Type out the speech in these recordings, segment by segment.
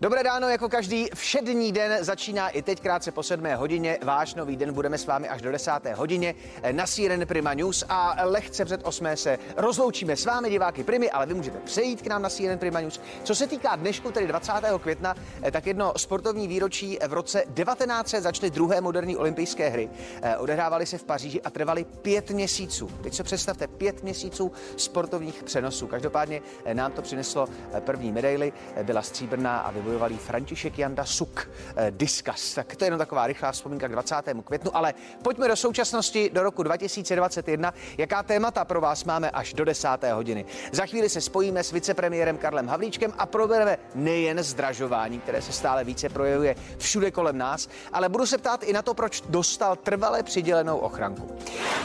Dobré ráno, jako každý všední den začíná i teď krátce po 7 hodině. Váš nový den budeme s vámi až do 10. hodině na CNN Prima News a lehce před 8 se rozloučíme s vámi diváky Primy, ale vy můžete přejít k nám na CNN Prima News. Co se týká dnešku, tedy 20. května, tak jedno sportovní výročí v roce 1900 začaly druhé moderní olympijské hry. Odehrávaly se v Paříži a trvaly pět měsíců. Teď se představte, pět měsíců sportovních přenosů. Každopádně nám to přineslo první medaily, byla stříbrná a vybojovalý František Janda Suk eh, Diskas. Tak to je jenom taková rychlá vzpomínka k 20. květnu, ale pojďme do současnosti, do roku 2021. Jaká témata pro vás máme až do 10. hodiny? Za chvíli se spojíme s vicepremiérem Karlem Havlíčkem a probereme nejen zdražování, které se stále více projevuje všude kolem nás, ale budu se ptát i na to, proč dostal trvale přidělenou ochranku.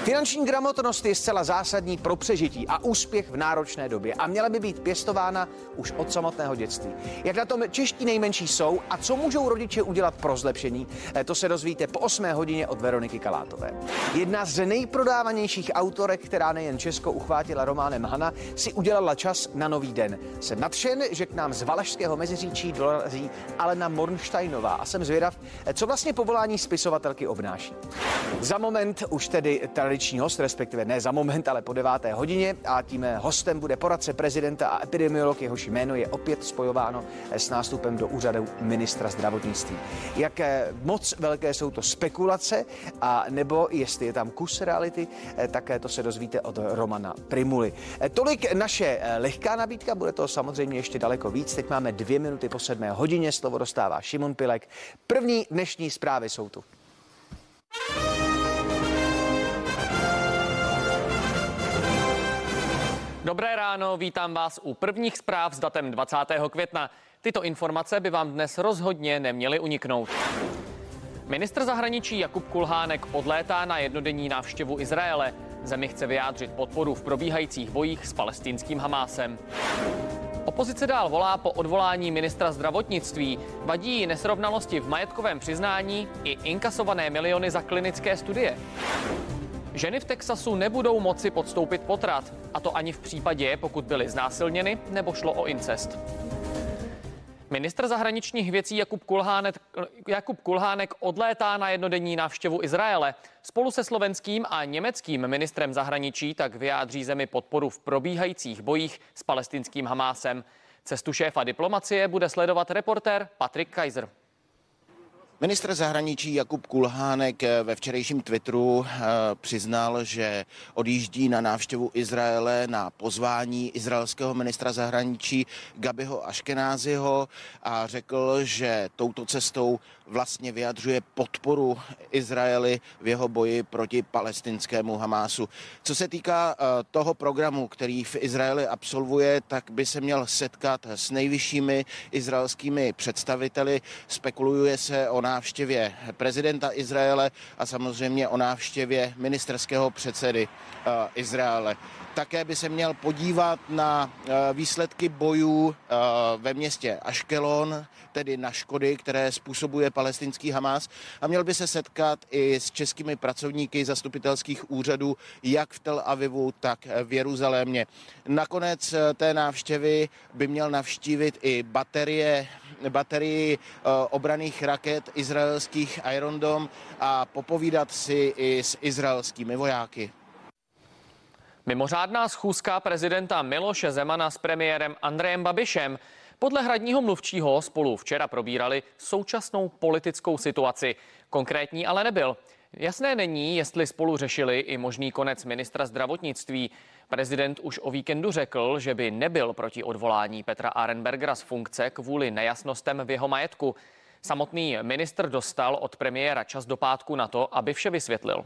Finanční gramotnost je zcela zásadní pro přežití a úspěch v náročné době a měla by být pěstována už od samotného dětství. Jak na tom čeští nejmenší jsou a co můžou rodiče udělat pro zlepšení, eh, to se dozvíte po 8 hodině od Veroniky Kalátové. Jedna z nejprodávanějších autorek, která nejen Česko uchvátila románem Hana, si udělala čas na nový den. Jsem nadšen, že k nám z Valašského meziříčí dorazí Alena Mornsteinová a jsem zvědav, eh, co vlastně povolání spisovatelky obnáší. Za moment už tedy tradiční host, respektive ne za moment, ale po deváté hodině a tím hostem bude poradce prezidenta a epidemiolog, jehož jméno je opět spojováno s nástupem do úřadu ministra zdravotnictví. Jaké moc velké jsou to spekulace a nebo jestli je tam kus reality, eh, také to se dozvíte od Romana Primuly. Eh, tolik naše eh, lehká nabídka, bude to samozřejmě ještě daleko víc. Teď máme dvě minuty po sedmé hodině, slovo dostává Šimon Pilek. První dnešní zprávy jsou tu. Dobré ráno, vítám vás u prvních zpráv s datem 20. května. Tyto informace by vám dnes rozhodně neměly uniknout. Ministr zahraničí Jakub Kulhánek odlétá na jednodenní návštěvu Izraele. Zemi chce vyjádřit podporu v probíhajících bojích s palestinským Hamásem. Opozice dál volá po odvolání ministra zdravotnictví. Vadí nesrovnalosti v majetkovém přiznání i inkasované miliony za klinické studie. Ženy v Texasu nebudou moci podstoupit potrat, a to ani v případě, pokud byly znásilněny nebo šlo o incest. Ministr zahraničních věcí Jakub Kulhánek, Jakub Kulhánek odlétá na jednodenní návštěvu Izraele. Spolu se slovenským a německým ministrem zahraničí tak vyjádří zemi podporu v probíhajících bojích s palestinským Hamásem. Cestu šéfa diplomacie bude sledovat reportér Patrik Kaiser. Ministr zahraničí Jakub Kulhánek ve včerejším Twitteru eh, přiznal, že odjíždí na návštěvu Izraele na pozvání izraelského ministra zahraničí Gabiho Aškenáziho a řekl, že touto cestou vlastně vyjadřuje podporu Izraeli v jeho boji proti palestinskému Hamásu. Co se týká eh, toho programu, který v Izraeli absolvuje, tak by se měl setkat s nejvyššími izraelskými představiteli. Spekuluje se o návštěvě prezidenta Izraele a samozřejmě o návštěvě ministerského předsedy uh, Izraele. Také by se měl podívat na uh, výsledky bojů uh, ve městě Ashkelon, tedy na škody, které způsobuje palestinský Hamas a měl by se setkat i s českými pracovníky zastupitelských úřadů, jak v Tel Avivu, tak v Jeruzalémě. Nakonec té návštěvy by měl navštívit i baterie, baterii obraných raket izraelských Iron Dome a popovídat si i s izraelskými vojáky. Mimořádná schůzka prezidenta Miloše Zemana s premiérem Andrejem Babišem podle hradního mluvčího spolu včera probírali současnou politickou situaci. Konkrétní ale nebyl. Jasné není, jestli spolu řešili i možný konec ministra zdravotnictví. Prezident už o víkendu řekl, že by nebyl proti odvolání Petra Arenbergera z funkce kvůli nejasnostem v jeho majetku. Samotný ministr dostal od premiéra čas do pátku na to, aby vše vysvětlil.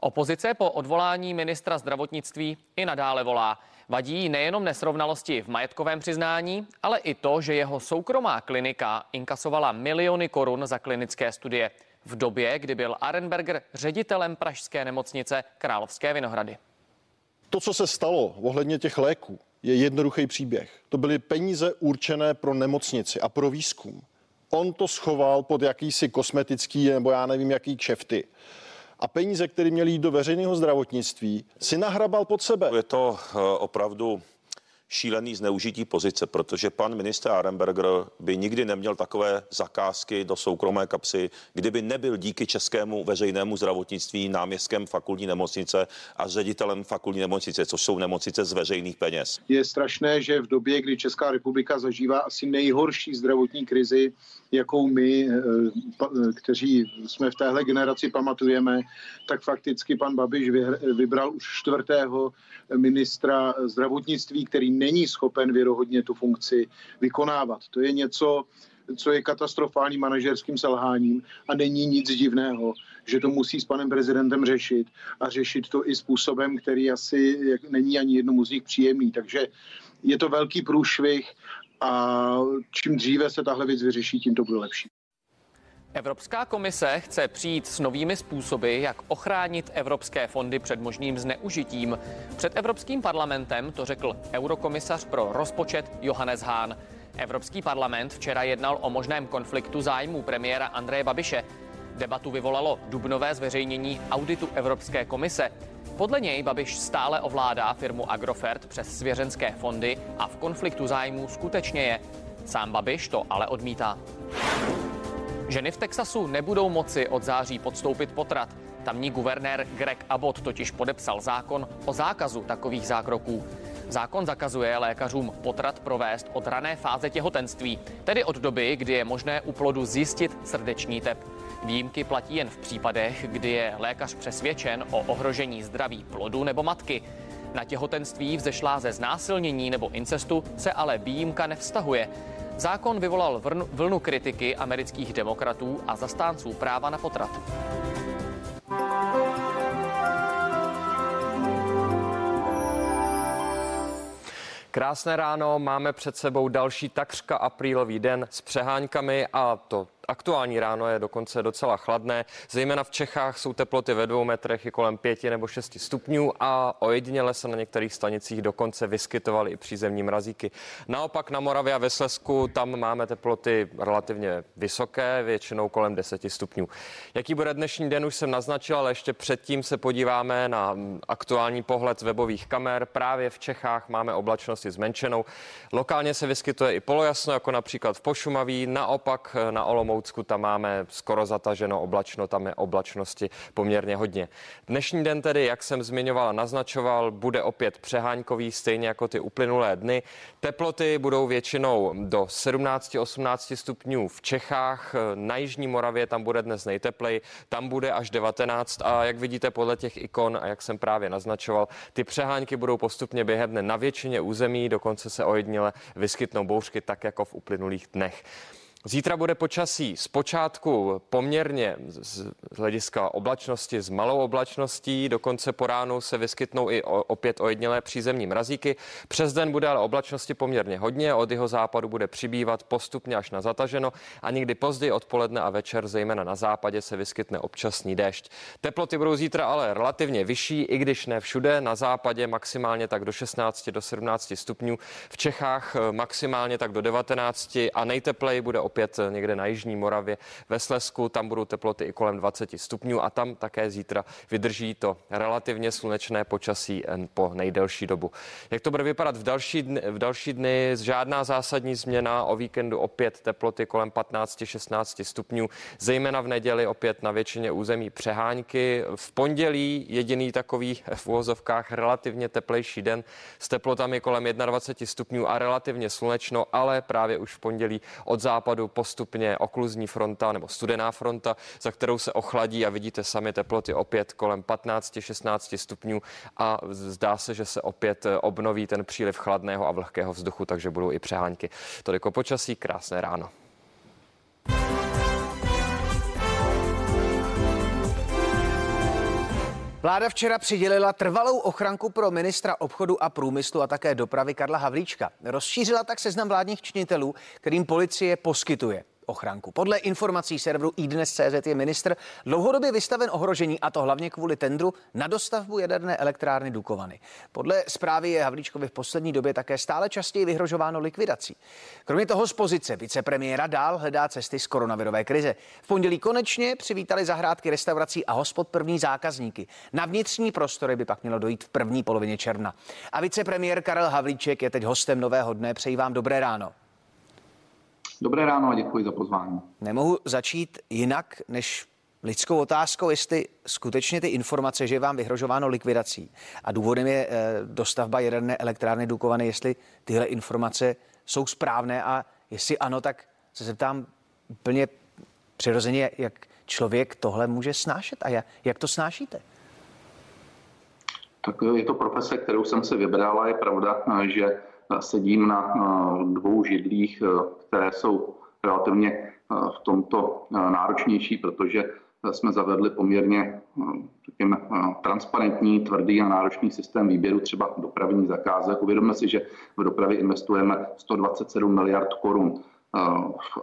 Opozice po odvolání ministra zdravotnictví i nadále volá. Vadí nejenom nesrovnalosti v majetkovém přiznání, ale i to, že jeho soukromá klinika inkasovala miliony korun za klinické studie v době, kdy byl Arenberger ředitelem pražské nemocnice Královské Vinohrady. To, co se stalo ohledně těch léků, je jednoduchý příběh. To byly peníze určené pro nemocnici a pro výzkum. On to schoval pod jakýsi kosmetický nebo já nevím jaký kšefty. A peníze, které měly jít do veřejného zdravotnictví, si nahrabal pod sebe. Je to eh, opravdu šílený zneužití pozice, protože pan ministr Arenberger by nikdy neměl takové zakázky do soukromé kapsy, kdyby nebyl díky českému veřejnému zdravotnictví náměstkem fakultní nemocnice a ředitelem fakultní nemocnice, což jsou nemocnice z veřejných peněz. Je strašné, že v době, kdy Česká republika zažívá asi nejhorší zdravotní krizi, jakou my, eh, kteří jsme v téhle generaci pamatujeme, tak fakticky pan Babiš vybral už čtvrtého ministra zdravotnictví, který není schopen věrohodně tu funkci vykonávat. To je něco, co je katastrofálním manažerským selháním a není nic divného, že to musí s panem prezidentem řešit a řešit to i způsobem, který asi není ani jednomu z nich příjemný. Takže je to velký průšvih a čím dříve se tahle věc vyřeší, tím to bude lepší. Evropská komise chce přijít s novými způsoby, jak ochránit evropské fondy před možným zneužitím. Před Evropským parlamentem to řekl eurokomisař pro rozpočet Johannes Hahn. Evropský parlament včera jednal o možném konfliktu zájmů premiéra Andreje Babiše. Debatu vyvolalo dubnové zveřejnění auditu Evropské komise. Podle něj Babiš stále ovládá firmu Agrofert přes svěřenské fondy a v konfliktu zájmů skutečně je. Sám Babiš to ale odmítá. Ženy v Texasu nebudou moci od září podstoupit potrat. Tamní guvernér Greg Abbott totiž podepsal zákon o zákazu takových zákroků. Zákon zakazuje lékařům potrat provést od rané fáze těhotenství, tedy od doby, kdy je možné u plodu zjistit srdeční tep. Výjimky platí jen v případech, kdy je lékař přesvědčen o ohrožení zdraví plodu nebo matky. Na těhotenství vzešlá ze znásilnění nebo incestu se ale výjimka nevztahuje. Zákon vyvolal vlnu kritiky amerických demokratů a zastánců práva na potrat. Krásné ráno, máme před sebou další takřka aprílový den s přeháňkami a to Aktuální ráno je dokonce docela chladné, zejména v Čechách jsou teploty ve dvou metrech i kolem pěti nebo šesti stupňů a ojediněle se na některých stanicích dokonce vyskytovaly i přízemní mrazíky. Naopak na Moravě a ve Slesku tam máme teploty relativně vysoké, většinou kolem 10 stupňů. Jaký bude dnešní den, už jsem naznačil, ale ještě předtím se podíváme na aktuální pohled z webových kamer. Právě v Čechách máme oblačnosti zmenšenou. Lokálně se vyskytuje i polojasno, jako například v Pošumaví, naopak na Olomouci Olomoucku tam máme skoro zataženo oblačno, tam je oblačnosti poměrně hodně. Dnešní den tedy, jak jsem zmiňoval a naznačoval, bude opět přeháňkový, stejně jako ty uplynulé dny. Teploty budou většinou do 17-18 stupňů v Čechách, na Jižní Moravě tam bude dnes nejteplej, tam bude až 19 a jak vidíte podle těch ikon a jak jsem právě naznačoval, ty přehánky budou postupně během dne na většině území, dokonce se ojednile vyskytnou bouřky tak jako v uplynulých dnech. Zítra bude počasí zpočátku poměrně z hlediska oblačnosti s malou oblačností, dokonce po ránu se vyskytnou i opět ojednělé přízemní mrazíky. Přes den bude ale oblačnosti poměrně hodně, od jeho západu bude přibývat postupně až na zataženo a někdy později odpoledne a večer, zejména na západě, se vyskytne občasný déšť. Teploty budou zítra ale relativně vyšší, i když ne všude. Na západě maximálně tak do 16 do 17 stupňů, v Čechách maximálně tak do 19 a nejtepleji bude opět někde na Jižní Moravě, ve Slesku, tam budou teploty i kolem 20 stupňů a tam také zítra vydrží to relativně slunečné počasí po nejdelší dobu. Jak to bude vypadat v další dny, v další dny žádná zásadní změna, o víkendu opět teploty kolem 15-16 stupňů, zejména v neděli opět na většině území přehánky. V pondělí jediný takový v uvozovkách relativně teplejší den s teplotami kolem 21 stupňů a relativně slunečno, ale právě už v pondělí od západu západu postupně okluzní fronta nebo studená fronta, za kterou se ochladí a vidíte sami teploty opět kolem 15-16 stupňů a zdá se, že se opět obnoví ten příliv chladného a vlhkého vzduchu, takže budou i přehánky. Toliko počasí, krásné ráno. Vláda včera přidělila trvalou ochranku pro ministra obchodu a průmyslu a také dopravy Karla Havlíčka. Rozšířila tak seznam vládních činitelů, kterým policie poskytuje ochranku. Podle informací serveru iDnes.cz je ministr dlouhodobě vystaven ohrožení a to hlavně kvůli tendru na dostavbu jaderné elektrárny Dukovany. Podle zprávy je Havlíčkovi v poslední době také stále častěji vyhrožováno likvidací. Kromě toho z pozice vicepremiéra dál hledá cesty z koronavirové krize. V pondělí konečně přivítali zahrádky restaurací a hospod první zákazníky. Na vnitřní prostory by pak mělo dojít v první polovině června. A vicepremiér Karel Havlíček je teď hostem nového dne. Přeji vám dobré ráno. Dobré ráno a děkuji za pozvání. Nemohu začít jinak, než lidskou otázkou, jestli skutečně ty informace, že je vám vyhrožováno likvidací a důvodem je eh, dostavba jaderné elektrárny Dukovany, jestli tyhle informace jsou správné a jestli ano, tak se zeptám úplně přirozeně, jak člověk tohle může snášet a jak, jak to snášíte? Tak je to profese, kterou jsem si vybral a je pravda, že sedím na dvou židlích, které jsou relativně v tomto náročnější, protože jsme zavedli poměrně řekněme, transparentní, tvrdý a náročný systém výběru třeba dopravních zakázek. Uvědomme si, že v dopravě investujeme 127 miliard korun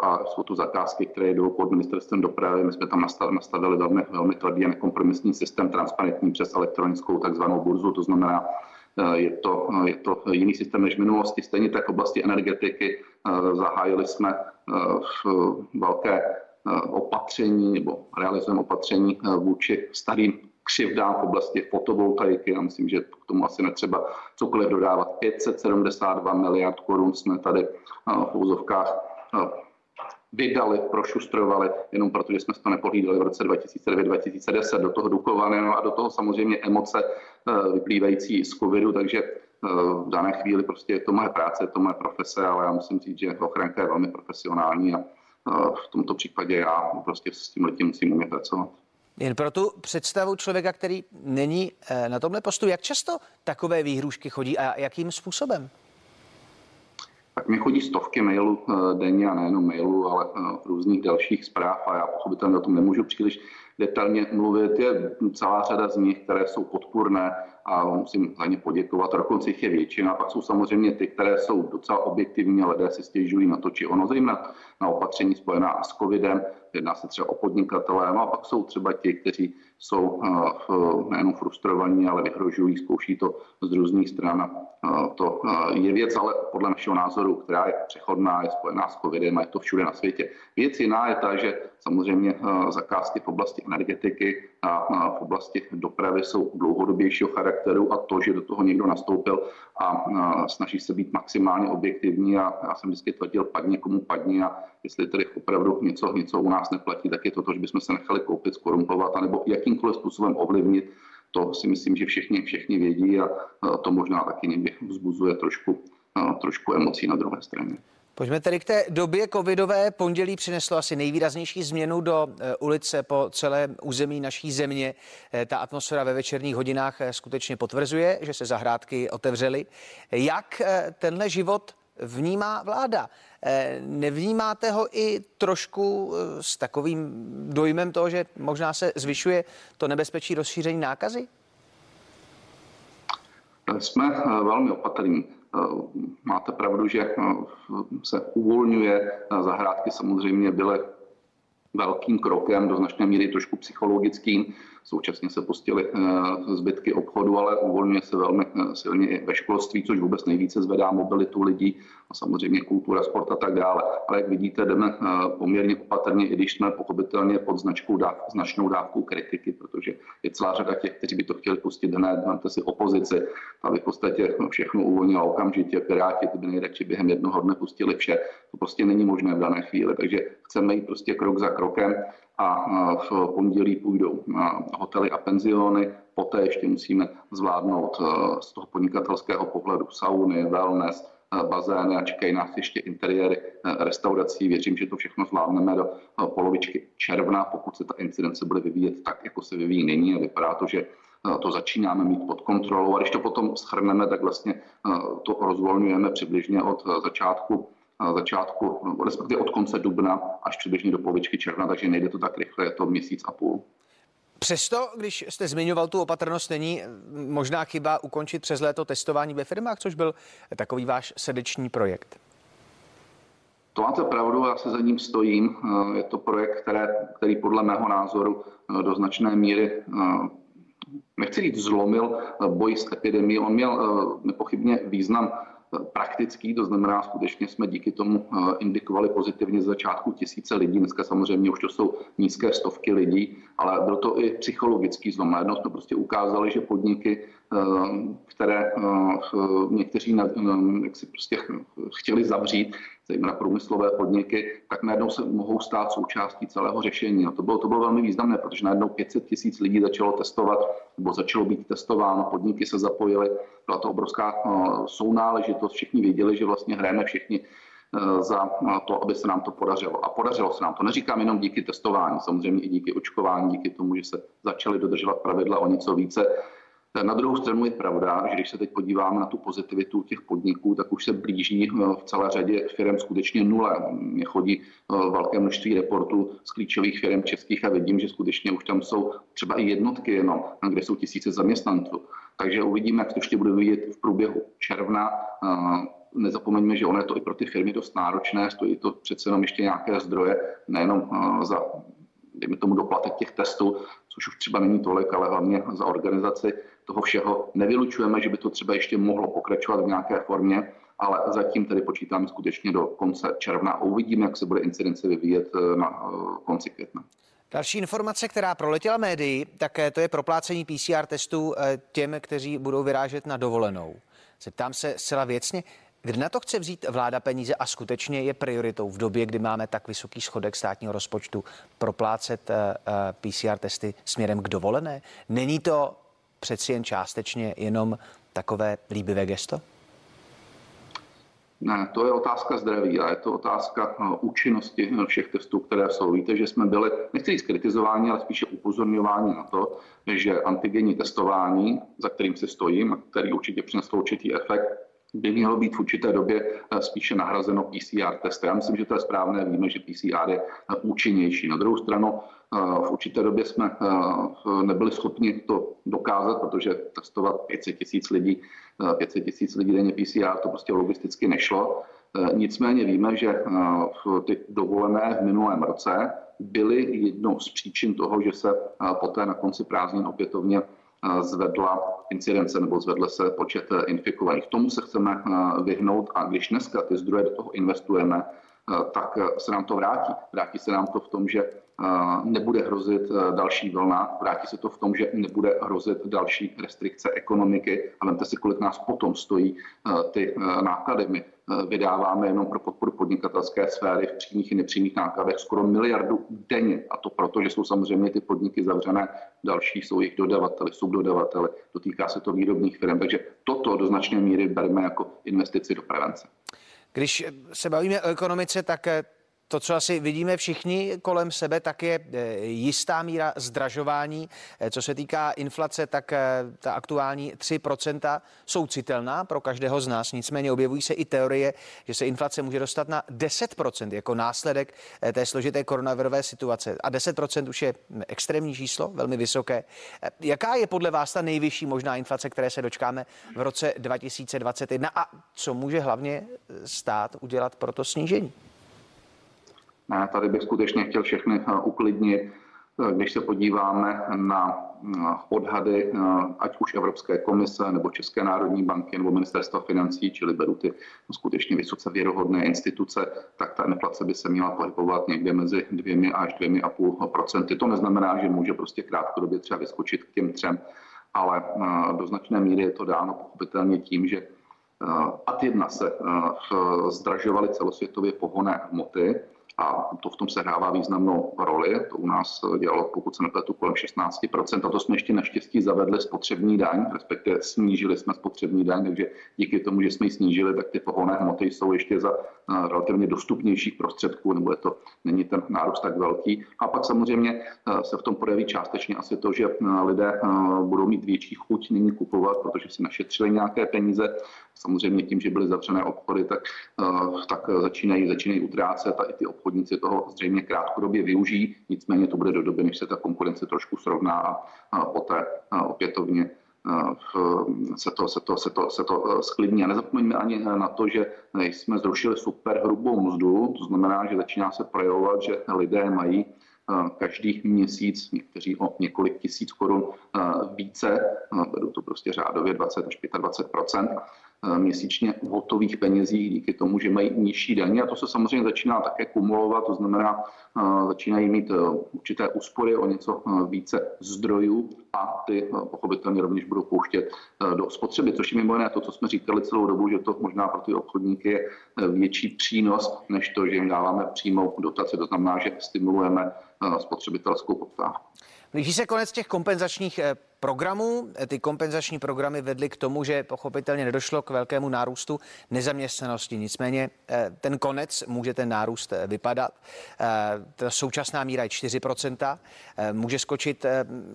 a jsou to zakázky, které jdou pod ministerstvem dopravy. My jsme tam nastavili velmi, velmi tvrdý a nekompromisní systém, transparentní přes elektronickou takzvanou burzu, to znamená, je to, je to jiný systém než v minulosti. Stejně tak v oblasti energetiky zahájili jsme velké opatření nebo realizujeme opatření vůči starým křivdám v oblasti fotovoltaiky. Já myslím, že k tomu asi netřeba cokoliv dodávat. 572 miliard korun jsme tady v úzovkách vydali, prošustrovali, jenom protože jsme to nepohlídali v roce 2009-2010 do toho Dukovany no a do toho samozřejmě emoce eh, vyplývající z covidu, takže eh, v dané chvíli prostě je to moje práce, je to moje profese, ale já musím říct, že ochranka je velmi profesionální a eh, v tomto případě já prostě s tím letím musím umět pracovat. Jen pro tu představu člověka, který není na tomhle postu, jak často takové výhrušky chodí a jakým způsobem? Tak mi chodí stovky mailů eh, denně a nejenom mailů, ale eh, různých dalších zpráv a já pochopitelně o tom nemůžu příliš detailně mluvit. Je celá řada z nich, které jsou podpůrné a musím za ně poděkovat. Dokonce jich je většina. A pak jsou samozřejmě ty, které jsou docela objektivní, lidé si stěžují na to, či ono, zejména na opatření spojená s covidem. Jedná se třeba o podnikatele, no a pak jsou třeba ti, kteří jsou eh, nejenom frustrovaní, ale vyhrožují, zkouší to z různých stran. To je věc, ale podle našeho názoru, která je přechodná, je spojená s covidem a je to všude na světě. Věc jiná je ta, že samozřejmě zakázky v oblasti energetiky a v oblasti dopravy jsou dlouhodobějšího charakteru a to, že do toho někdo nastoupil a snaží se být maximálně objektivní a já jsem vždycky tvrdil, padně komu padně a jestli tedy opravdu něco, něco u nás neplatí, tak je to to, že bychom se nechali koupit, skorumpovat, anebo jakýmkoliv způsobem ovlivnit. To si myslím, že všichni, všichni vědí a to možná taky někdy vzbuzuje trošku, trošku emocí na druhé straně. Pojďme tedy k té době covidové. Pondělí přineslo asi nejvýraznější změnu do eh, ulice po celém území naší země. Eh, ta atmosféra ve večerních hodinách eh, skutečně potvrzuje, že se zahrádky otevřely. Jak tenhle život vnímá vláda? Nevnímáte ho i trošku s takovým dojmem toho, že možná se zvyšuje to nebezpečí rozšíření nákazy? Jsme velmi opatrní. Máte pravdu, že se uvolňuje zahrádky samozřejmě byly velkým krokem, do značné míry trošku psychologickým. Současně se pustily eh, zbytky obchodu, ale uvolňuje se velmi eh, silně i ve školství, což vůbec nejvíce zvedá mobilitu lidí a samozřejmě kultura, sport a tak dále. Ale jak vidíte, jdeme eh, poměrně opatrně, i když jsme pochopitelně pod značkou dáv, značnou dávkou kritiky, protože je celá řada těch, kteří by to chtěli pustit hned. Máte si opozici, aby v podstatě všechno uvolnila okamžitě. Piráti ty by nejradši během jednoho dne pustili vše. To prostě není možné v dané chvíli. Takže chceme jít prostě krok za krokem a v pondělí půjdou hotely a penziony. Poté ještě musíme zvládnout z toho podnikatelského pohledu sauny, wellness, bazény a čekají nás ještě interiéry restaurací. Věřím, že to všechno zvládneme do polovičky června, pokud se ta incidence bude vyvíjet tak, jako se vyvíjí nyní a vypadá to, že to začínáme mít pod kontrolou. A když to potom schrneme, tak vlastně to rozvolňujeme přibližně od začátku začátku, respektive od konce dubna až přibližně do polovičky června, takže nejde to tak rychle, je to měsíc a půl. Přesto, když jste zmiňoval tu opatrnost, není možná chyba ukončit přes léto testování ve firmách, což byl takový váš srdeční projekt? To máte pravdu, já se za ním stojím. Je to projekt, které, který podle mého názoru do značné míry nechci říct zlomil boj s epidemií. On měl nepochybně význam praktický, to znamená, skutečně jsme díky tomu eh, indikovali pozitivně z začátku tisíce lidí. Dneska samozřejmě už to jsou nízké stovky lidí, ale byl to i psychologický zlom. Najednou jsme prostě ukázali, že podniky, které eh, někteří jak si prostě chtěli zavřít, zejména průmyslové podniky, tak najednou se mohou stát součástí celého řešení. A to bylo, to bylo velmi významné, protože najednou 500 tisíc lidí začalo testovat, nebo začalo být testováno, podniky se zapojily, byla to obrovská sounáležitost, všichni věděli, že vlastně hrajeme všichni Eh, za to, aby se nám to podařilo. A podařilo se nám to. Neříkám jenom díky testování, samozřejmě i díky očkování, díky tomu, že se začaly dodržovat pravidla o něco více. Eh, na druhou stranu je pravda, že když se teď podíváme na tu pozitivitu těch podniků, tak už se blíží eh, v celé řadě firm skutečně nule. Mě chodí velké množství reportů z klíčových firm českých a vidím, že skutečně už tam jsou třeba i jednotky jenom, kde jsou tisíce zaměstnanců. Takže uvidíme, jak to ještě bude vidět v průběhu června nezapomeňme, že ono je to i pro ty firmy dost náročné, stojí to přece jenom ještě nějaké zdroje, nejenom eh, za dejme tomu doplatek těch testů, což už třeba není tolik, ale hlavně za organizaci toho všeho. Nevylučujeme, že by to třeba ještě mohlo pokračovat v nějaké formě, ale zatím tedy počítáme skutečně do konce června a uvidíme, jak se bude incidence vyvíjet eh, na eh, konci května. Další informace, která proletěla médií, tak to je proplácení PCR testů těm, kteří budou vyrážet na dovolenou. Zeptám se zcela věcně, kde na to chce vzít vláda peníze a skutečně je prioritou v době, kdy máme tak vysoký schodek státního rozpočtu proplácet eh, eh, PCR testy směrem k dovolené? Není to přeci jen částečně jenom takové líbivé gesto? Ne, to je otázka zdraví a je to otázka no, účinnosti všech testů, které jsou. Víte, že jsme byli, nechci říct kritizováni, ale spíše upozorňováni na to, že antigenní testování, za kterým se stojím, který určitě přinesl určitý efekt, by mělo být v určité době eh, spíše nahrazeno PCR testem. Já myslím, že to je správné, víme, že PCR je eh, účinnější. Na druhou stranu eh, v určité době jsme nebyli schopni to dokázat, protože testovat 500 tisíc lidí, 500 tisíc lidí denně PCR, to prostě logisticky nešlo. Nicméně víme, že ty dovolené v minulém roce byly jednou z příčin toho, že se poté na konci prázdnin opětovně zvedla incidence nebo zvedl se počet eh, infikovaných. Tomu se chceme eh, vyhnout a když dneska ty zdroje do toho investujeme, tak se nám to vrátí. Vrátí se nám to v tom, že nebude hrozit další vlna, vrátí se to v tom, že nebude hrozit další restrikce ekonomiky a vemte si, kolik nás potom stojí ty náklady. My vydáváme jenom pro podporu podnikatelské sféry v přímých i nepřímých nákladech skoro miliardu denně. A to proto, že jsou samozřejmě ty podniky zavřené, další jsou jejich dodavateli, subdodavateli, dotýká se to výrobních firm. Takže toto do značné míry bereme jako investici do prevence. Když se bavíme o ekonomice, tak to, co asi vidíme všichni kolem sebe, tak je eh, jistá míra zdražování. Eh, co se týká inflace, tak eh, ta aktuální 3% jsou citelná pro každého z nás. Nicméně objevují se i teorie, že se inflace může dostat na 10% jako následek té složité koronavirové situace. A 10% už je extrémní číslo, velmi vysoké. Jaká je podle vás ta nejvyšší možná inflace, které se dočkáme v roce 2021 a co může hlavně stát udělat pro to snížení? Ne, tady bych skutečně chtěl všechny eh, uklidnit. Eh, když se podíváme na eh, odhady, ať už Evropské komise, nebo České národní banky, nebo Ministerstva financí, čili beru ty skutečně vysoce věrohodné instituce, tak ta inflace by se měla pohybovat někde mezi dvěmi až dvěmi a půl procenty. To neznamená, že může prostě krátkodobě třeba vyskočit k těm třem, ale do značné míry je to dáno pochopitelně tím, že ad jedna se zdražovaly celosvětově pohonné hmoty, a to v tom sehrává významnou roli. To u nás dělalo, pokud se nepletu, kolem 16%. A to jsme ještě naštěstí zavedli spotřební daň, respektive snížili jsme spotřební daň, takže díky tomu, že jsme ji snížili, tak ty pohonné hmoty jsou ještě za eh, relativně dostupnějších prostředků, nebo je to, není ten nárůst tak velký. A pak samozřejmě eh, se v tom projeví částečně asi to, že eh, lidé budou mít větší chuť nyní kupovat, protože si našetřili nějaké peníze. Samozřejmě tím, že byly zavřené obchody, tak, tak začínají, začínají utrácet a i ty obchodníci toho zřejmě krátkodobě využijí, nicméně to bude do doby, než se ta konkurence trošku srovná a poté opětovně se to, se to, se to, se to sklidní. A nezapomeňme ani na to, že jsme zrušili super hrubou mzdu, to znamená, že začíná se projevovat, že lidé mají každý měsíc, někteří o několik tisíc korun více, vedou to prostě řádově 20 až 25 Eh, měsíčně v hotových penězích díky tomu, že mají nižší daně a to se samozřejmě začíná také kumulovat, to znamená, eh, začínají mít eh, určité úspory o něco více zdrojů a ty pochopitelně rovněž budou pouštět do spotřeby, což je mimo jiné to, co jsme říkali celou dobu, že to možná pro ty obchodníky je větší přínos, než to, že jim dáváme přímou dotaci, to znamená, že stimulujeme spotřebitelskou poptávku. Blíží se konec těch kompenzačních eh, programů. Eh, ty kompenzační programy vedly k tomu, že pochopitelně nedošlo k velkému nárůstu nezaměstnanosti. Nicméně eh, ten konec může ten nárůst vypadat. Ta současná míra je 4%. Může skočit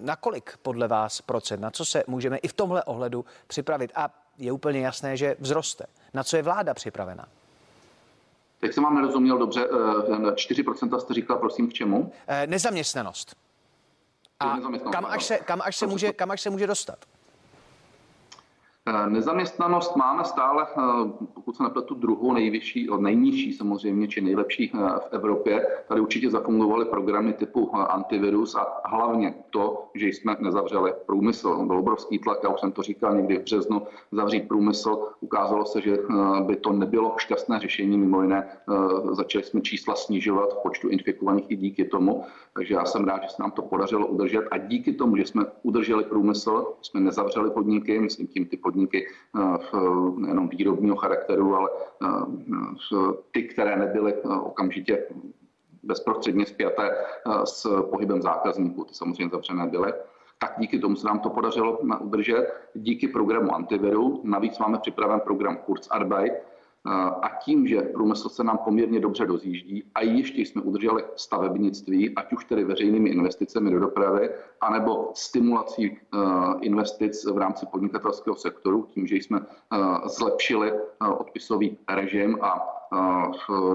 na kolik podle vás procent? Na co se můžeme i v tomhle ohledu připravit? A je úplně jasné, že vzroste. Na co je vláda připravená? Teď jsem vám nerozuměl dobře. 4% jste říkal, prosím, k čemu? Nezaměstnanost. A kam až, se, kam, až se může, kam až se může dostat? Eh, nezaměstnanost máme stále, eh, pokud se nepletu, druhou nejvyšší, nejnižší samozřejmě, či nejlepší eh, v Evropě. Tady určitě zafungovaly programy typu antivirus a hlavně to, že jsme nezavřeli průmysl. Byl obrovský tlak, já už jsem to říkal někdy v březnu, zavřít průmysl. Ukázalo se, že by to nebylo šťastné řešení, mimo jiné začali jsme čísla snižovat v počtu infikovaných i díky tomu. Takže já jsem rád, že se nám to podařilo udržet a díky tomu, že jsme udrželi průmysl, jsme nezavřeli podniky, myslím tím ty eh, nejenom výrobního charakteru, ale eh, ty, které nebyly eh, okamžitě bezprostředně spjaté s pohybem zákazníků, ty samozřejmě zavřené byly tak díky tomu se nám to podařilo udržet. Díky programu antiviru, navíc máme připraven program Kurzarbeit, a tím, že průmysl se nám poměrně dobře dozjíždí a ještě jsme udrželi stavebnictví, ať už tedy veřejnými investicemi do dopravy, anebo stimulací eh, investic v rámci podnikatelského sektoru, tím, že jsme eh, zlepšili eh, odpisový režim a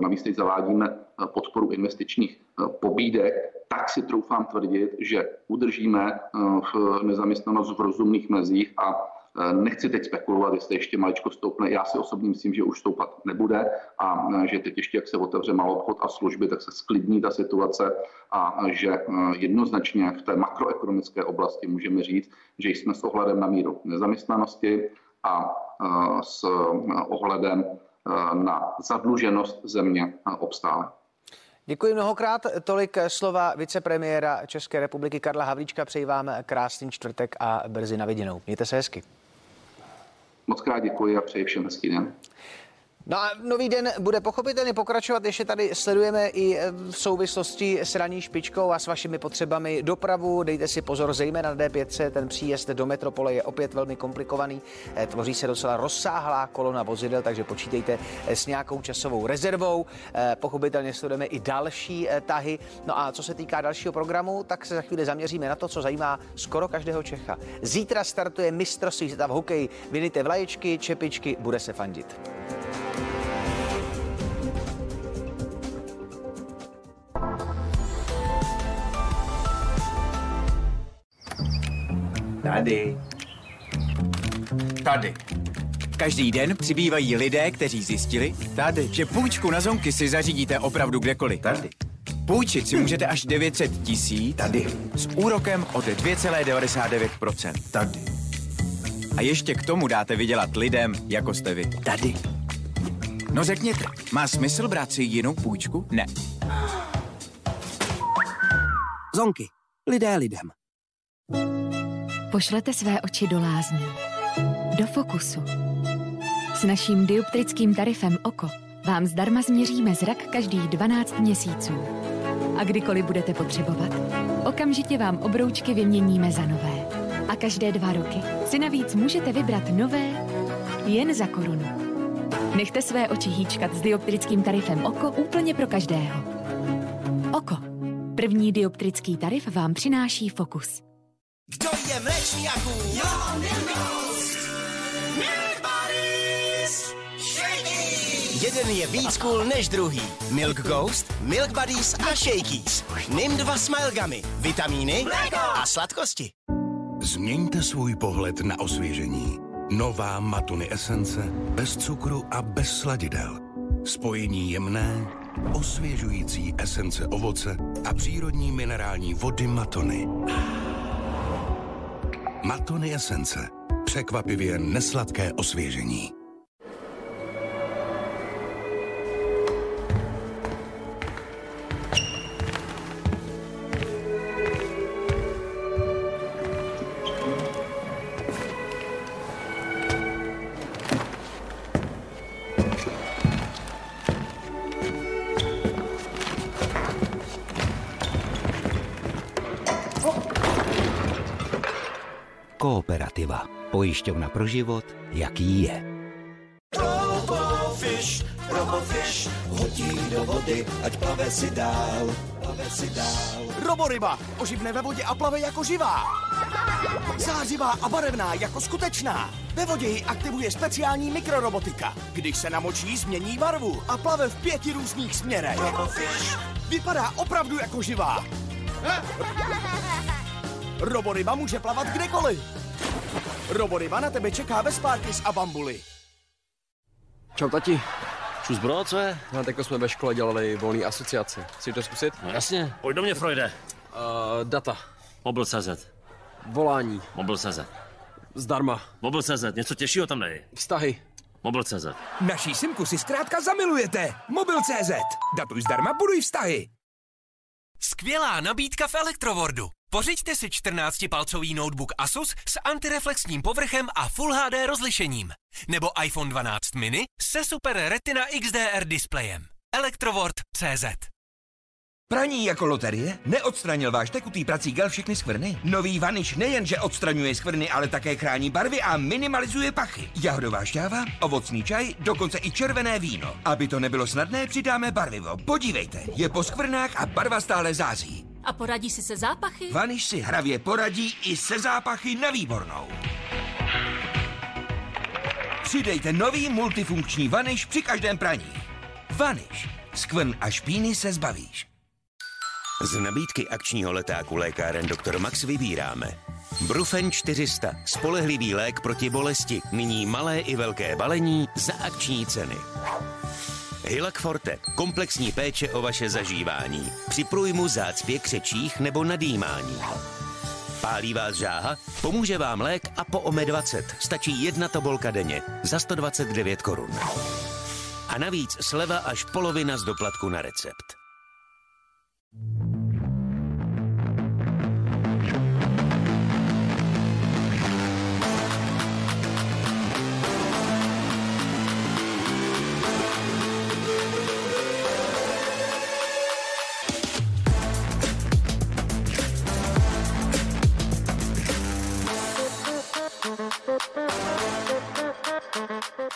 navíc teď zavádíme podporu investičních pobídek, tak si troufám tvrdit, že udržíme nezaměstnanost v rozumných mezích a nechci teď spekulovat, jestli ještě maličko stoupne. Já si osobně myslím, že už stoupat nebude a eh, že teď ještě, jak se otevře malou obchod a služby, tak se sklidní ta situace a že eh, jednoznačně v té makroekonomické oblasti můžeme říct, že jsme s ohledem na míru nezaměstnanosti a s ohledem na zadluženost země obstále. Děkuji mnohokrát. Tolik slova vicepremiéra České republiky Karla Havlíčka. Přeji vám krásný čtvrtek a brzy na viděnou. Mějte se hezky. Moc krát děkuji a přeji všem hezký den. No a nový den bude pochopitelně pokračovat. Ještě tady sledujeme i eh, v souvislosti s raní špičkou a s vašimi potřebami dopravu. Dejte si pozor, zejména na D5. Ten příjezd do metropole je opět velmi komplikovaný. Eh, tvoří se docela rozsáhlá kolona vozidel, takže počítejte eh, s nějakou časovou rezervou. Pochopitelně sledujeme i další tahy. No a co se týká dalšího programu, tak se za chvíli zaměříme na to, co zajímá skoro každého Čecha. Zítra startuje mistrovství světa v hokeji. Vydejte vlaječky, čepičky, bude se fandit. Tady. Tady. Každý den přibývají lidé, kteří zjistili, tady, že půjčku na zonky si zařídíte opravdu kdekoliv. Tady. Půjčit si můžete až 900 tisíc. Tady. S úrokem od 2,99%. Tady. A ještě k tomu dáte vydělat lidem, jako jste vy. Tady. No řekněte, má smysl brát si jinou půjčku? Ne. Zonky. Lidé lidem. Pošlete své oči do lázní. Do fokusu. S naším dioptrickým tarifem oko vám zdarma změříme zrak každých 12 měsíců. A kdykoliv budete potřebovat, okamžitě vám obroučky vyměníme za nové. A každé dva roky si navíc můžete vybrat nové jen za korunu. Nechte své oči hýčkat s dioptrickým tarifem oko úplně pro každého. Oko. První dioptrický tarif vám přináší Fokus. Kdo je mléčný jaků? Jo, Milkos! Milk Buddies! Jeden je víc cool než druhý. Milk Ghost, Milk Buddies a Shakies. Nim dva smile gummy, vitamíny Mléko. a sladkosti. Změňte svůj pohled na osvěžení. Nová Matony esence bez cukru a bez sladidel. Spojení jemné, osvěžující esence ovoce a přírodní minerální vody Matony. Matony esence. Překvapivě nesladké osvěžení. Pojišťovna pro život, jaký je. Robofish, Robofish, hodí do vody, ať plave si dál, plave si dál. Roboryba, oživne ve vodě a plave jako živá. Zářivá a barevná jako skutečná. Ve vodě ji aktivuje speciální mikrorobotika. Když se namočí, změní barvu a plave v pěti různých směrech. Robofish. Vypadá opravdu jako živá. Roboryba může plavat kdekoliv. Roboryba na tebe čeká ve Sparkis a Bambuli. Čau tati. Čus bro, co je? No, tak jsme ve škole dělali volný asociaci. Chceš to zkusit? No jasně, pojď do mě, Freude. Uh, data. Mobil.cz. Volání. Mobil.cz. Zdarma. Mobil.cz, něco těžšího tam dej. Vztahy. Mobil.cz. Naší simku si zkrátka zamilujete. Mobil.cz. Datuj zdarma, buduj vztahy. Skvělá nabídka v Elektrowordu. Pořiďte si 14-palcový notebook Asus s antireflexním povrchem a Full HD rozlišením. Nebo iPhone 12 mini se Super Retina XDR displejem. Electrovord.cz Praní jako loterie? Neodstranil váš tekutý prací gel všechny skvrny? Nový vaniš nejenže odstraňuje skvrny, ale také chrání barvy a minimalizuje pachy. Jahodová šťáva, ovocný čaj, dokonce i červené víno. Aby to nebylo snadné, přidáme barvivo. Podívejte, je po skvrnách a barva stále zází. A poradí si se zápachy? Vaniš si hravě poradí i se zápachy na výbornou. Přidejte nový multifunkční vaniš při každém praní. Vaniš. Skvrn a špíny se zbavíš. Z nabídky akčního letáku lékáren Dr. Max vybíráme. Brufen 400, spolehlivý lék proti bolesti, nyní malé i velké balení za akční ceny. Hilak Forte, komplexní péče o vaše zažívání. Při průjmu zácpě křečích nebo nadýmání. Pálí vás žáha? Pomůže vám lék Apoome 20. Stačí jedna tobolka denně za 129 korun. A navíc sleva až polovina z doplatku na recept.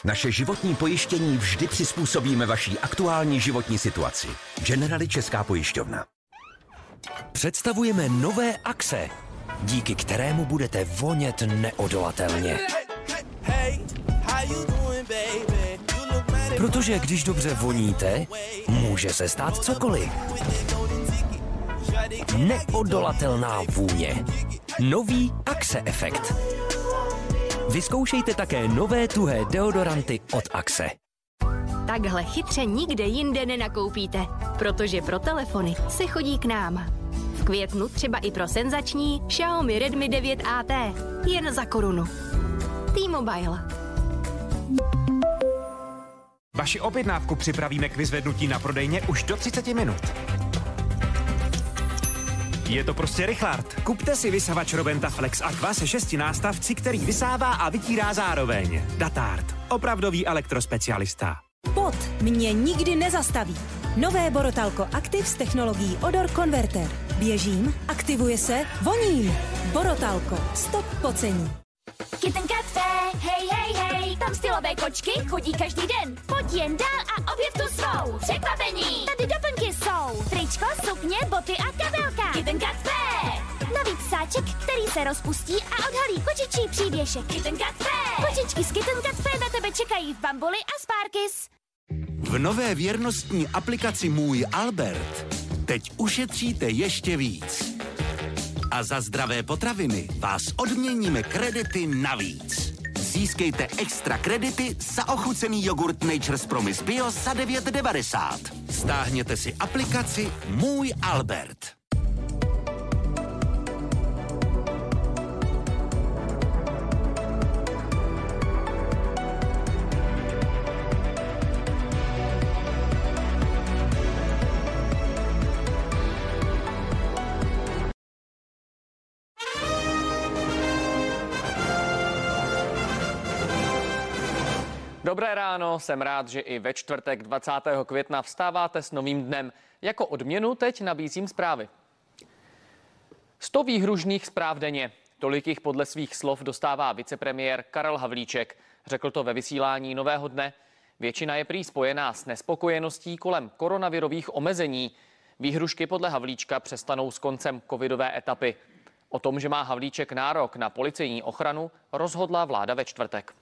Naše životní pojištění vždy přizpůsobíme vaší aktuální životní situaci. Generali Česká pojišťovna. Představujeme nové akce, díky kterému budete vonět neodolatelně. Protože když dobře voníte, může se stát cokoliv. Neodolatelná vůně. Nový Axe efekt. Vyzkoušejte také nové tuhé deodoranty od Axe. Takhle chytře nikde jinde nenakoupíte, protože pro telefony se chodí k nám. V květnu třeba i pro senzační Xiaomi Redmi 9AT jen za korunu. T-Mobile. Vaši objednávku připravíme k vyzvednutí na prodejně už do 30 minut. Je to prostě Richard. Kupte si vysavač Robenta Flex Aqua se šesti nástavci, který vysává a vytírá zároveň. Datard. Opravdový elektrospecialista. Pot mě nikdy nezastaví. Nové Borotalko Active s technologií Odor Converter. Běžím, aktivuje se, voním. Borotalko. Stop pocení. Hej, hej, hej, tam stylové kočky chodí každý den. Pojď jen dál a objev tu svou. Překvapení, tady doplňky jsou. Tričko, sukně, boty a kabelka. Kitten Cafe. Navíc sáček, který se rozpustí a odhalí kočičí přívěšek. Kitten Cafe. Kočičky z Kitten Cafe na tebe čekají v Bambuli a Sparkis. V nové věrnostní aplikaci Můj Albert teď ušetříte ještě víc. A za zdravé potraviny vás odměníme kredity navíc. Získejte extra kredity za ochucený jogurt Nature's Promise Bio za 9,90. Stáhněte si aplikaci Můj Albert. Dobré ráno, jsem rád, že i ve čtvrtek 20. května vstáváte s novým dnem. Jako odměnu teď nabízím zprávy. 100 výhružných zpráv denně. Tolik jich podle svých slov dostává vicepremiér Karel Havlíček. Řekl to ve vysílání Nového dne. Většina je prý spojená s nespokojeností kolem koronavirových omezení. Výhrušky podle Havlíčka přestanou s koncem covidové etapy. O tom, že má Havlíček nárok na policejní ochranu, rozhodla vláda ve čtvrtek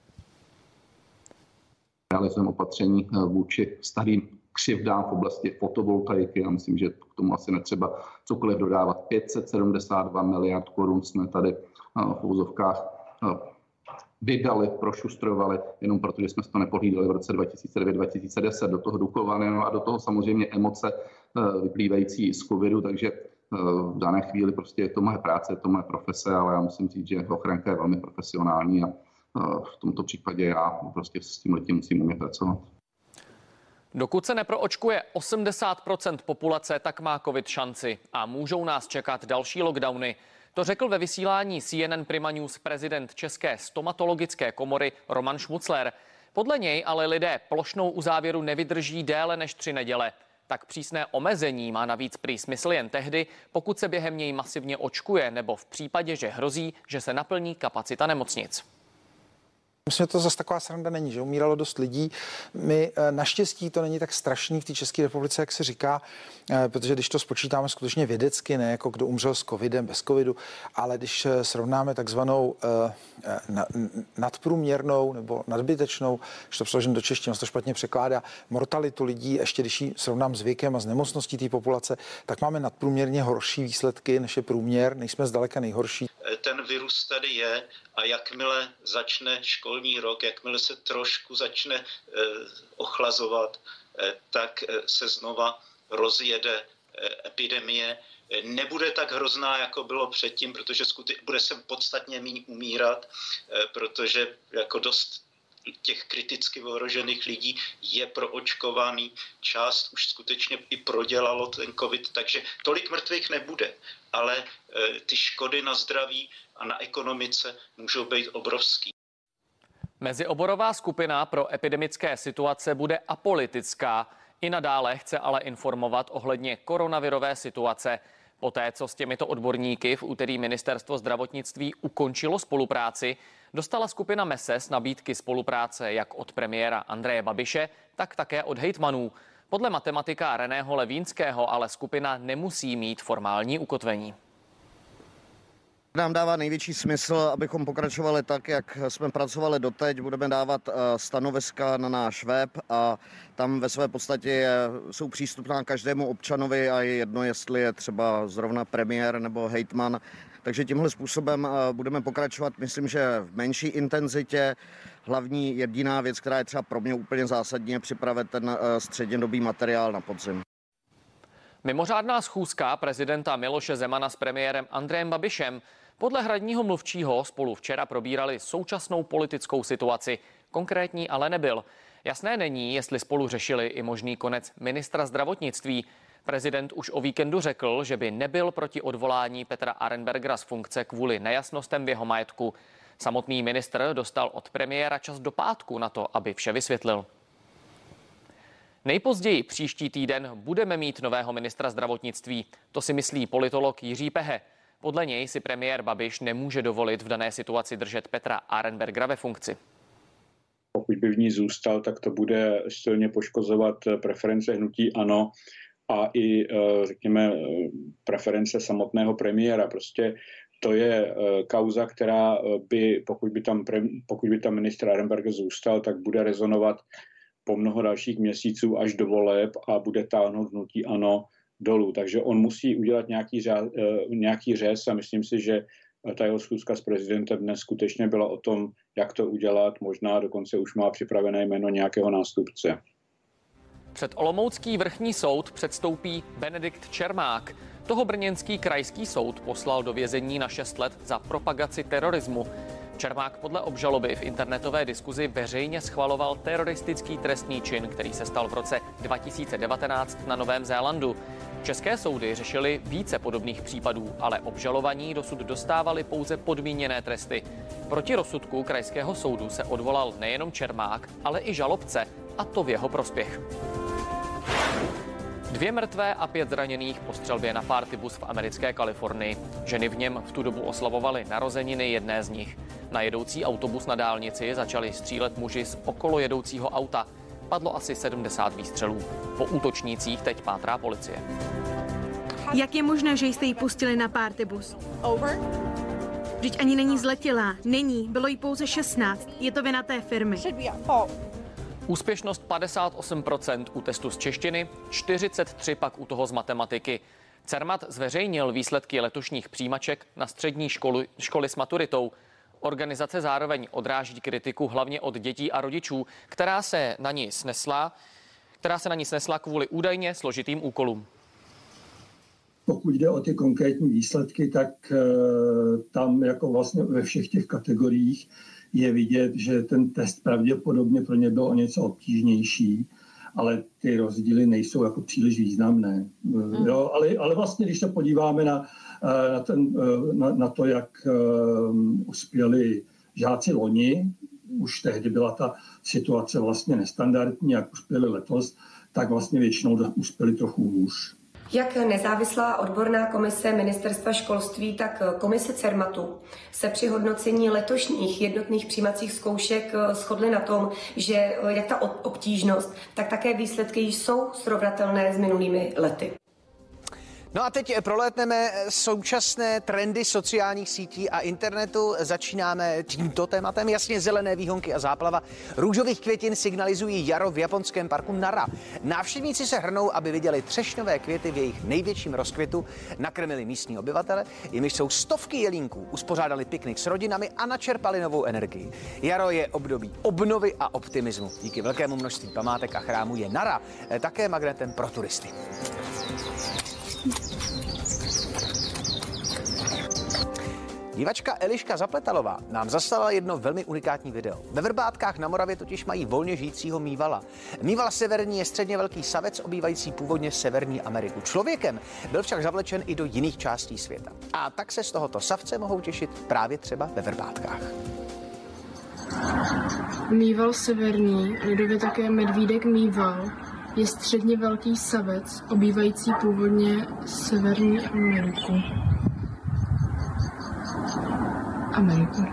realizujeme opatření eh, vůči starým křivdám v oblasti fotovoltaiky. Já myslím, že k tomu asi netřeba cokoliv dodávat. 572 miliard korun jsme tady eh, v úzovkách eh, vydali, prošustrovali, jenom protože jsme to nepohlídali v roce 2009-2010, do toho dukovali, no a do toho samozřejmě emoce vyplývající z covidu, takže v dané chvíli prostě je to moje práce, je to moje profese, ale já musím říct, že ochranka je velmi profesionální a v tomto případě já prostě s tím letím musím umět pracovat. Dokud se neproočkuje 80% populace, tak má COVID šanci a můžou nás čekat další lockdowny. To řekl ve vysílání CNN Prima News prezident České stomatologické komory Roman Šmucler. Podle něj ale lidé plošnou uzávěru nevydrží déle než tři neděle. Tak přísné omezení má navíc prý smysl jen tehdy, pokud se během něj masivně očkuje nebo v případě, že hrozí, že se naplní kapacita nemocnic. Myslím, že to zase taková sranda není, že umíralo dost lidí. My eh, naštěstí to není tak strašný v té České republice, jak se říká, eh, protože když to spočítáme skutečně vědecky, ne jako kdo umřel s covidem, bez covidu, ale když eh, srovnáme takzvanou nadprůměrnou nebo nadbytečnou, když to přeložím do češtiny, to špatně překládá, mortalitu lidí, ještě když ji srovnám s věkem a s nemocností té populace, tak máme nadprůměrně horší výsledky než je průměr, nejsme zdaleka nejhorší. Ten virus tady je a jakmile začne školní rok, jakmile se trošku začne eh, ochlazovat, eh, tak eh, se znova rozjede epidemie. Nebude tak hrozná, jako bylo předtím, protože bude se podstatně méně umírat, protože jako dost těch kriticky ohrožených lidí je proočkovaný, část už skutečně i prodělalo ten covid, takže tolik mrtvých nebude, ale ty škody na zdraví a na ekonomice můžou být obrovský. Mezioborová skupina pro epidemické situace bude apolitická. I nadále chce ale informovat ohledně koronavirové situace. Poté, co s těmito odborníky v úterý ministerstvo zdravotnictví ukončilo spolupráci, dostala skupina MESES nabídky spolupráce jak od premiéra Andreje Babiše, tak také od hejtmanů. Podle matematika Reného Levínského ale skupina nemusí mít formální ukotvení. Nám dává největší smysl, abychom pokračovali tak, jak jsme pracovali doteď. Budeme dávat eh, stanoviska na náš web a tam ve své podstatě jsou přístupná každému občanovi a je jedno, jestli je třeba zrovna premiér nebo hejtman. Takže tímhle způsobem eh, budeme pokračovat, myslím, že v menší intenzitě. Hlavní jediná věc, která je třeba pro mě úplně zásadní, je připravit ten eh, střednědobý materiál na podzim. Mimořádná schůzka prezidenta Miloše Zemana s premiérem Andrejem Babišem podle hradního mluvčího spolu včera probírali současnou politickou situaci. Konkrétní ale nebyl. Jasné není, jestli spolu řešili i možný konec ministra zdravotnictví. Prezident už o víkendu řekl, že by nebyl proti odvolání Petra Arenbergera z funkce kvůli nejasnostem v jeho majetku. Samotný ministr dostal od premiéra čas do pátku na to, aby vše vysvětlil. Nejpozději příští týden budeme mít nového ministra zdravotnictví. To si myslí politolog Jiří Pehe. Podle něj si premiér Babiš nemůže dovolit v dané situaci držet Petra Arenbergera ve funkci. Pokud by v ní zůstal, tak to bude silně poškozovat preference hnutí ANO a i, eh, řekněme, preference samotného premiéra. Prostě to je eh, kauza, která eh, by, pokud by tam, pokud by tam ministr Arenberger zůstal, tak bude rezonovat po mnoho dalších měsíců až do voleb a bude táhnout hnutí ANO dolů. Takže on musí udělat nějaký, řád, nějaký řez a myslím si, že ta jeho schůzka s prezidentem dnes skutečně byla o tom, jak to udělat. Možná dokonce už má připravené jméno nějakého nástupce. Před Olomoucký vrchní soud předstoupí Benedikt Čermák. Toho brněnský krajský soud poslal do vězení na 6 let za propagaci terorismu. Čermák podle obžaloby v internetové diskuzi veřejně schvaloval teroristický trestný čin, který se stal v roce 2019 na Novém Zélandu. České soudy řešily více podobných případů, ale obžalovaní dosud dostávali pouze podmíněné tresty. Proti rozsudku krajského soudu se odvolal nejenom Čermák, ale i žalobce, a to v jeho prospěch. Dvě mrtvé a pět zraněných po střelbě na partybus v americké Kalifornii. Ženy v něm v tu dobu oslavovaly narozeniny jedné z nich. Na jedoucí autobus na dálnici začali střílet muži z okolo jedoucího auta. Padlo asi 70 výstřelů. Po útočnících teď pátrá policie. Jak je možné, že jste ji pustili na partybus? Over? Vždyť ani není zletilá. Není, bylo jí pouze 16. Je to vina té firmy. Úspěšnost 58% u testu z češtiny, 43 pak u toho z matematiky. Cermat zveřejnil výsledky letošních přijímaček na střední školy, školy s maturitou. Organizace zároveň odráží kritiku hlavně od dětí a rodičů, která se na ní snesla, která se na ní snesla kvůli údajně složitým úkolům. Pokud jde o ty konkrétní výsledky, tak e, tam jako vlastně ve všech těch kategoriích je vidět, že ten test pravděpodobně pro ně byl o něco obtížnější, ale ty rozdíly nejsou jako příliš významné. Mm. Jo, ale, ale vlastně, když se podíváme na, eh, na, ten, eh, na, na to, jak um, uspěli žáci loni, už tehdy byla ta situace vlastně nestandardní, jak uspěli letos, tak vlastně většinou uspěli trochu hůř. Jak nezávislá odborná komise Ministerstva školství, tak komise CERMATu se při hodnocení letošních jednotných přijímacích zkoušek shodly na tom, že jak ta obtížnost, tak také výsledky jsou srovnatelné s minulými lety. No a teď prolétneme současné trendy sociálních sítí a internetu. Začínáme tímto tématem. Jasně zelené výhonky a záplava růžových květin signalizují jaro v japonském parku Nara. Návštěvníci se hrnou, aby viděli třešňové květy v jejich největším rozkvětu, nakrmili místní obyvatele, jimiž jsou stovky jelínků, uspořádali piknik s rodinami a načerpali novou energii. Jaro je období obnovy a optimismu. Díky velkému množství památek a chrámů je Nara také magnetem pro turisty. Divačka Eliška Zapletalová nám zaslala jedno velmi unikátní video. Ve Vrbátkách na Moravě totiž mají volně žijícího mývala. Mýval severní je středně velký savec, obývající původně Severní Ameriku. Člověkem byl však zavlečen i do jiných částí světa. A tak se z tohoto savce mohou těšit právě třeba ve Vrbátkách. Mýval severní, lidově také medvídek mýval, je středně velký savec, obývající původně Severní Ameriku. Ameriku.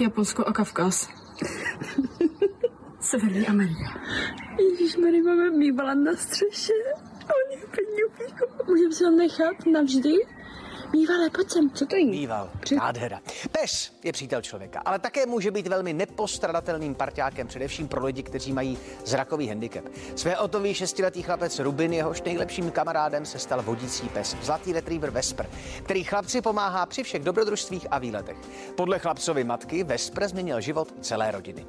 Japonsko a Kavkaz. Severní Amerika. Ježíš, Mary, máme mývala na střeše. On je Můžeme se ho nechat navždy? Bývalé, pojď sem, co to je? Býval, nádhera. Pes je přítel člověka, ale také může být velmi nepostradatelným parťákem, především pro lidi, kteří mají zrakový handicap. Své otový šestiletý chlapec Rubin, jehož nejlepším kamarádem se stal vodící pes, zlatý retriever Vesper, který chlapci pomáhá při všech dobrodružstvích a výletech. Podle chlapcovy matky Vesper změnil život celé rodiny.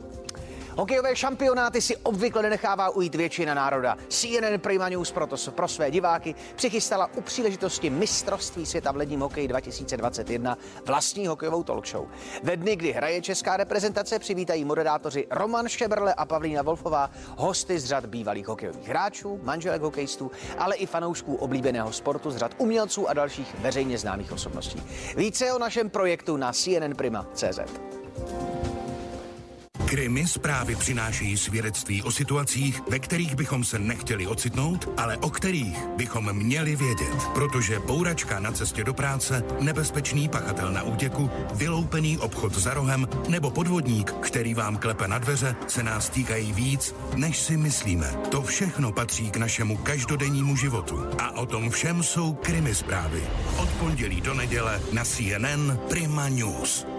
Hokejové šampionáty si obvykle nenechává ujít většina národa. CNN Prima News proto pro své diváky přichystala u příležitosti mistrovství světa v ledním hokeji 2021 vlastní hokejovou talk show. Ve dny, kdy hraje česká reprezentace, přivítají moderátoři Roman Šebrle a Pavlína Wolfová, hosty z řad bývalých hokejových hráčů, manželek hokejistů, ale i fanoušků oblíbeného sportu z řad umělců a dalších veřejně známých osobností. Více o našem projektu na cnnprima.cz. Krimi zprávy přinášejí svědectví o situacích, ve kterých bychom se nechtěli ocitnout, ale o kterých bychom měli vědět. Protože bouračka na cestě do práce, nebezpečný pachatel na útěku, vyloupený obchod za rohem nebo podvodník, který vám klepe na dveře, se nás týkají víc, než si myslíme. To všechno patří k našemu každodennímu životu. A o tom všem jsou krimi zprávy. Od pondělí do neděle na CNN Prima News.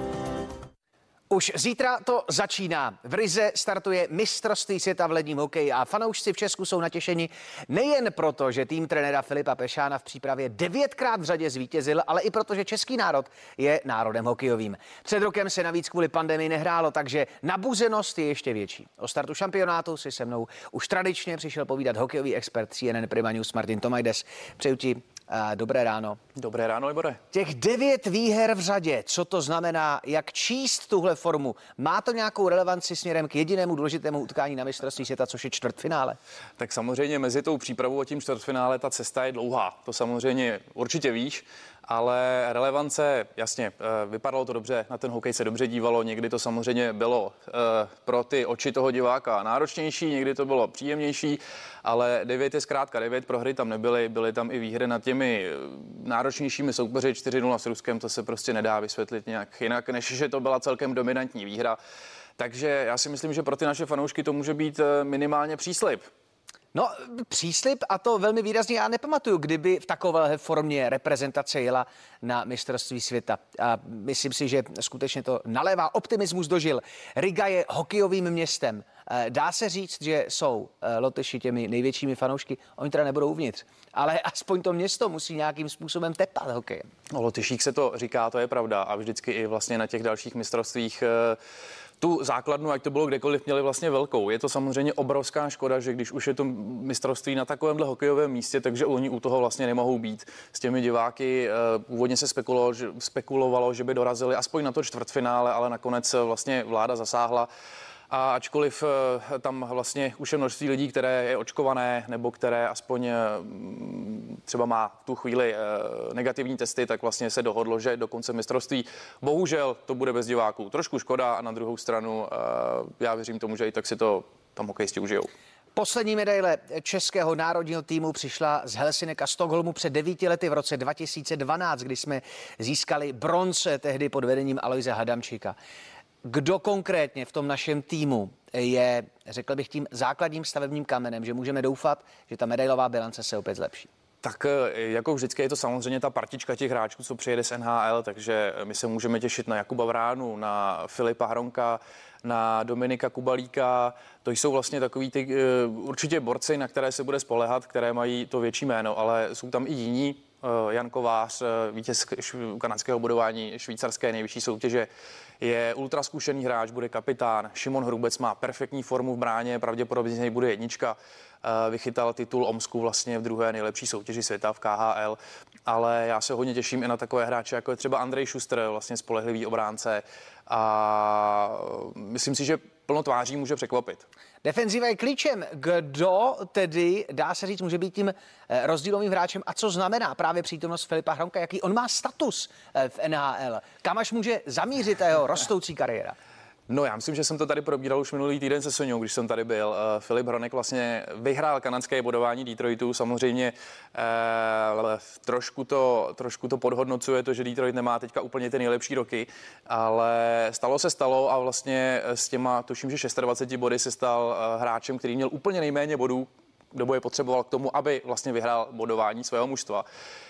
Už zítra to začíná. V Rize startuje mistrovství světa v ledním hokeji a fanoušci v Česku jsou natěšeni nejen proto, že tým trenéra Filipa Pešána v přípravě devětkrát v řadě zvítězil, ale i proto, že český národ je národem hokejovým. Před rokem se navíc kvůli pandemii nehrálo, takže nabuzenost je ještě větší. O startu šampionátu si se mnou už tradičně přišel povídat hokejový expert CNN Prima News Martin Tomajdes. Přeju ti Dobré ráno. Dobré ráno, Libore. Těch devět výher v řadě, co to znamená, jak číst tuhle formu? Má to nějakou relevanci směrem k jedinému důležitému utkání na mistrovství světa, což je čtvrtfinále? Tak samozřejmě mezi tou přípravou a tím čtvrtfinále ta cesta je dlouhá. To samozřejmě určitě víš ale relevance, jasně, eh, vypadalo to dobře, na ten hokej se dobře dívalo, někdy to samozřejmě bylo eh, pro ty oči toho diváka náročnější, někdy to bylo příjemnější, ale 9 je zkrátka 9, prohry tam nebyly, byly tam i výhry nad těmi eh, náročnějšími soupeři 4-0 s Ruskem, to se prostě nedá vysvětlit nějak jinak, než že to byla celkem dominantní výhra. Takže já si myslím, že pro ty naše fanoušky to může být minimálně příslip. No, příslip a to velmi výrazně. Já nepamatuju, kdyby v takové formě reprezentace jela na mistrovství světa. A myslím si, že skutečně to nalévá optimismus dožil. Riga je hokejovým městem. Eh, dá se říct, že jsou eh, Lotyši těmi největšími fanoušky. Oni teda nebudou uvnitř, ale aspoň to město musí nějakým způsobem tepat hokejem. O Lotyších se to říká, to je pravda. A vždycky i vlastně na těch dalších mistrovstvích eh, tu základnu, ať to bylo kdekoliv, měli vlastně velkou. Je to samozřejmě obrovská škoda, že když už je to mistrovství na takovémhle hokejovém místě, takže oni u toho vlastně nemohou být. S těmi diváky eh, původně se spekulovalo, že, spekulovalo, že by dorazili aspoň na to čtvrtfinále, ale nakonec vlastně vláda zasáhla a ačkoliv eh, tam vlastně už je množství lidí, které je očkované nebo které aspoň eh, třeba má v tu chvíli eh, negativní testy, tak vlastně se dohodlo, že do konce mistrovství bohužel to bude bez diváků. Trošku škoda a na druhou stranu já věřím tomu, že i tak si to tam hokejisti užijou. Poslední medaile českého národního týmu přišla z Helsinek a Stockholmu před devíti lety v roce 2012, kdy jsme získali bronze tehdy pod vedením Aloise Hadamčíka. Kdo konkrétně v tom našem týmu je, řekl bych, tím základním stavebním kamenem, že můžeme doufat, že ta medailová bilance se opět zlepší? Tak eh, jako vždycky je to samozřejmě ta partička těch hráčů, co přijede z NHL, takže my se můžeme těšit na Jakuba Vránu, na Filipa Hronka, na Dominika Kubalíka. To jsou vlastně takový ty eh, určitě borci, na které se bude spolehat, které mají to větší jméno, ale jsou tam i jiní, Jan Kovář, eh, vítěz kanadského budování švýcarské nejvyšší soutěže, je ultra zkušený hráč, bude kapitán. Šimon Hrubec má perfektní formu v bráně, pravděpodobně z něj bude jednička. Eh, vychytal titul Omsku vlastně v druhé nejlepší soutěži světa v KHL, ale já se hodně těším i na takové hráče, jako je třeba Andrej Schuster, vlastně spolehlivý obránce a myslím si, že plno tváří může překvapit. Defenziva je klíčem. Kdo tedy, dá se říct, může být tím eh, rozdílovým hráčem a co znamená právě přítomnost Filipa Hronka, jaký on má status eh, v NHL, kam až může zamířit jeho rostoucí kariéra? No já myslím, že jsem to tady probíral už minulý týden se Soňou, když jsem tady byl. Uh, Filip Hronek vlastně vyhrál kanadské bodování Detroitu. Samozřejmě uh, trošku, to, trošku to podhodnocuje to, že Detroit nemá teďka úplně ty nejlepší roky, ale stalo se stalo a vlastně s těma, tuším, že 26 body se stal uh, hráčem, který měl úplně nejméně bodů, kdo je potřeboval k tomu, aby vlastně vyhrál bodování svého mužstva. Uh, Eh,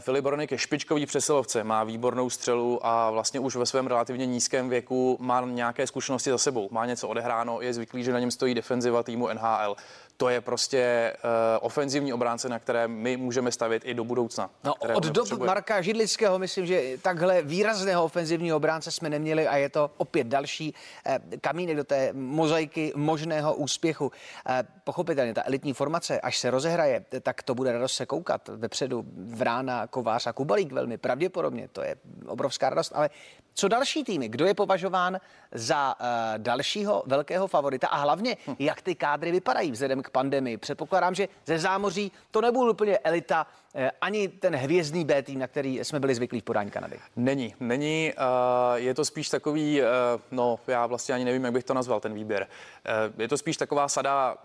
Filip Boronek je špičkový přesilovce, má výbornou střelu a vlastně už ve svém relativně nízkém věku má nějaké zkušenosti za sebou, má něco odehráno, je zvyklý, že na něm stojí defenziva týmu NHL to je prostě uh, ofenzivní obránce, na které my můžeme stavět i do budoucna. No, od dob Marka Židlického myslím, že takhle výrazného ofenzivního obránce jsme neměli a je to opět další uh, kamínek do té mozaiky možného úspěchu. Uh, pochopitelně ta elitní formace, až se rozehraje, tak to bude radost se koukat. Vepředu Vrána, Kovář a Kubalík velmi pravděpodobně, to je obrovská radost, ale co další týmy? Kdo je považován za uh, dalšího velkého favorita a hlavně, hm. jak ty kádry vypadají vzhledem k pandemii? Předpokládám, že ze zámoří to nebude úplně elita, uh, ani ten hvězdný B tým, na který jsme byli zvyklí v podání Kanady. Není, není. Uh, je to spíš takový, uh, no já vlastně ani nevím, jak bych to nazval, ten výběr. Uh, je to spíš taková sada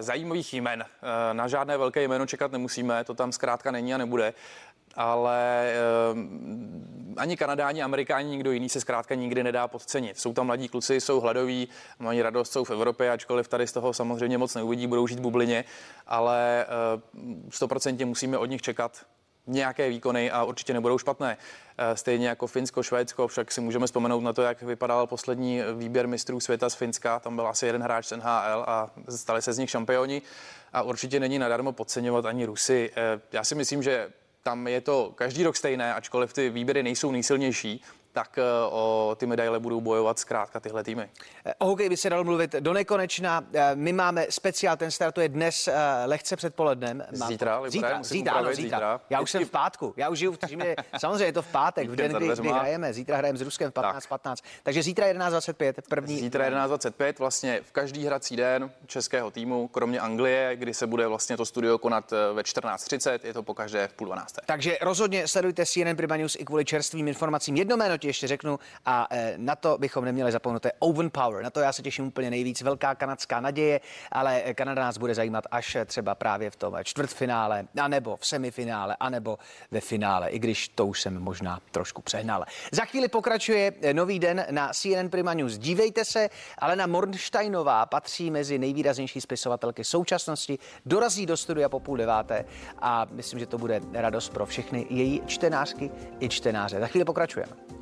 zajímavých jmen. Na žádné velké jméno čekat nemusíme, to tam zkrátka není a nebude ale eh, ani Kanadáni, Amerikáni, nikdo jiný se zkrátka nikdy nedá podcenit. Jsou tam mladí kluci, jsou hladoví, mají radost, jsou v Evropě, ačkoliv tady z toho samozřejmě moc neuvidí, budou žít v bublině, ale eh, stoprocentně musíme od nich čekat nějaké výkony a určitě nebudou špatné. Eh, stejně jako Finsko, Švédsko, však si můžeme vzpomenout na to, jak vypadal poslední výběr mistrů světa z Finska. Tam byl asi jeden hráč z NHL a stali se z nich šampioni. A určitě není nadarmo podceňovat ani Rusy. Eh, já si myslím, že tam je to každý rok stejné, ačkoliv ty výběry nejsou nejsilnější, tak eh, o ty medaile budou bojovat zkrátka tyhle týmy. Eh, o hokej by se dalo mluvit do nekonečna. Eh, my máme speciál, ten startuje dnes lehce předpolednem. Zítra, zítra, zítra, ano, zítra. zítra. Já už jsem v pátku. Já už žiju v týmě. Samozřejmě je to v pátek, v den, kdy, kdy hrajeme. Zítra hrajeme s Ruskem v 15.15. 15. Takže zítra 11.25, první. Zítra 11.25, vlastně v každý hrací den českého týmu, kromě Anglie, kdy se bude vlastně to studio konat ve 14.30, je to po každé v půl 12. Takže rozhodně sledujte CNN Prima News i kvůli čerstvým informacím. Jedno jméno ti ještě řeknu a e, na to bychom neměli zapomenout. To je Owen Power. Na to já se těším úplně nejvíc. Velká kanadská naděje, ale Kanada nás bude zajímat až třeba právě v tom čtvrtfinále, anebo v semifinále, anebo ve finále, i když to už jsem možná trošku přehnal. Za chvíli pokračuje nový den na CNN Prima News. Dívejte se, ale na Mornsteinová patří mezi nejvýraznější spisovatelky současnosti. Dorazí do studia po půl deváté a myslím, že to bude radost pro všechny její čtenářky i čtenáře. Za chvíli pokračujeme.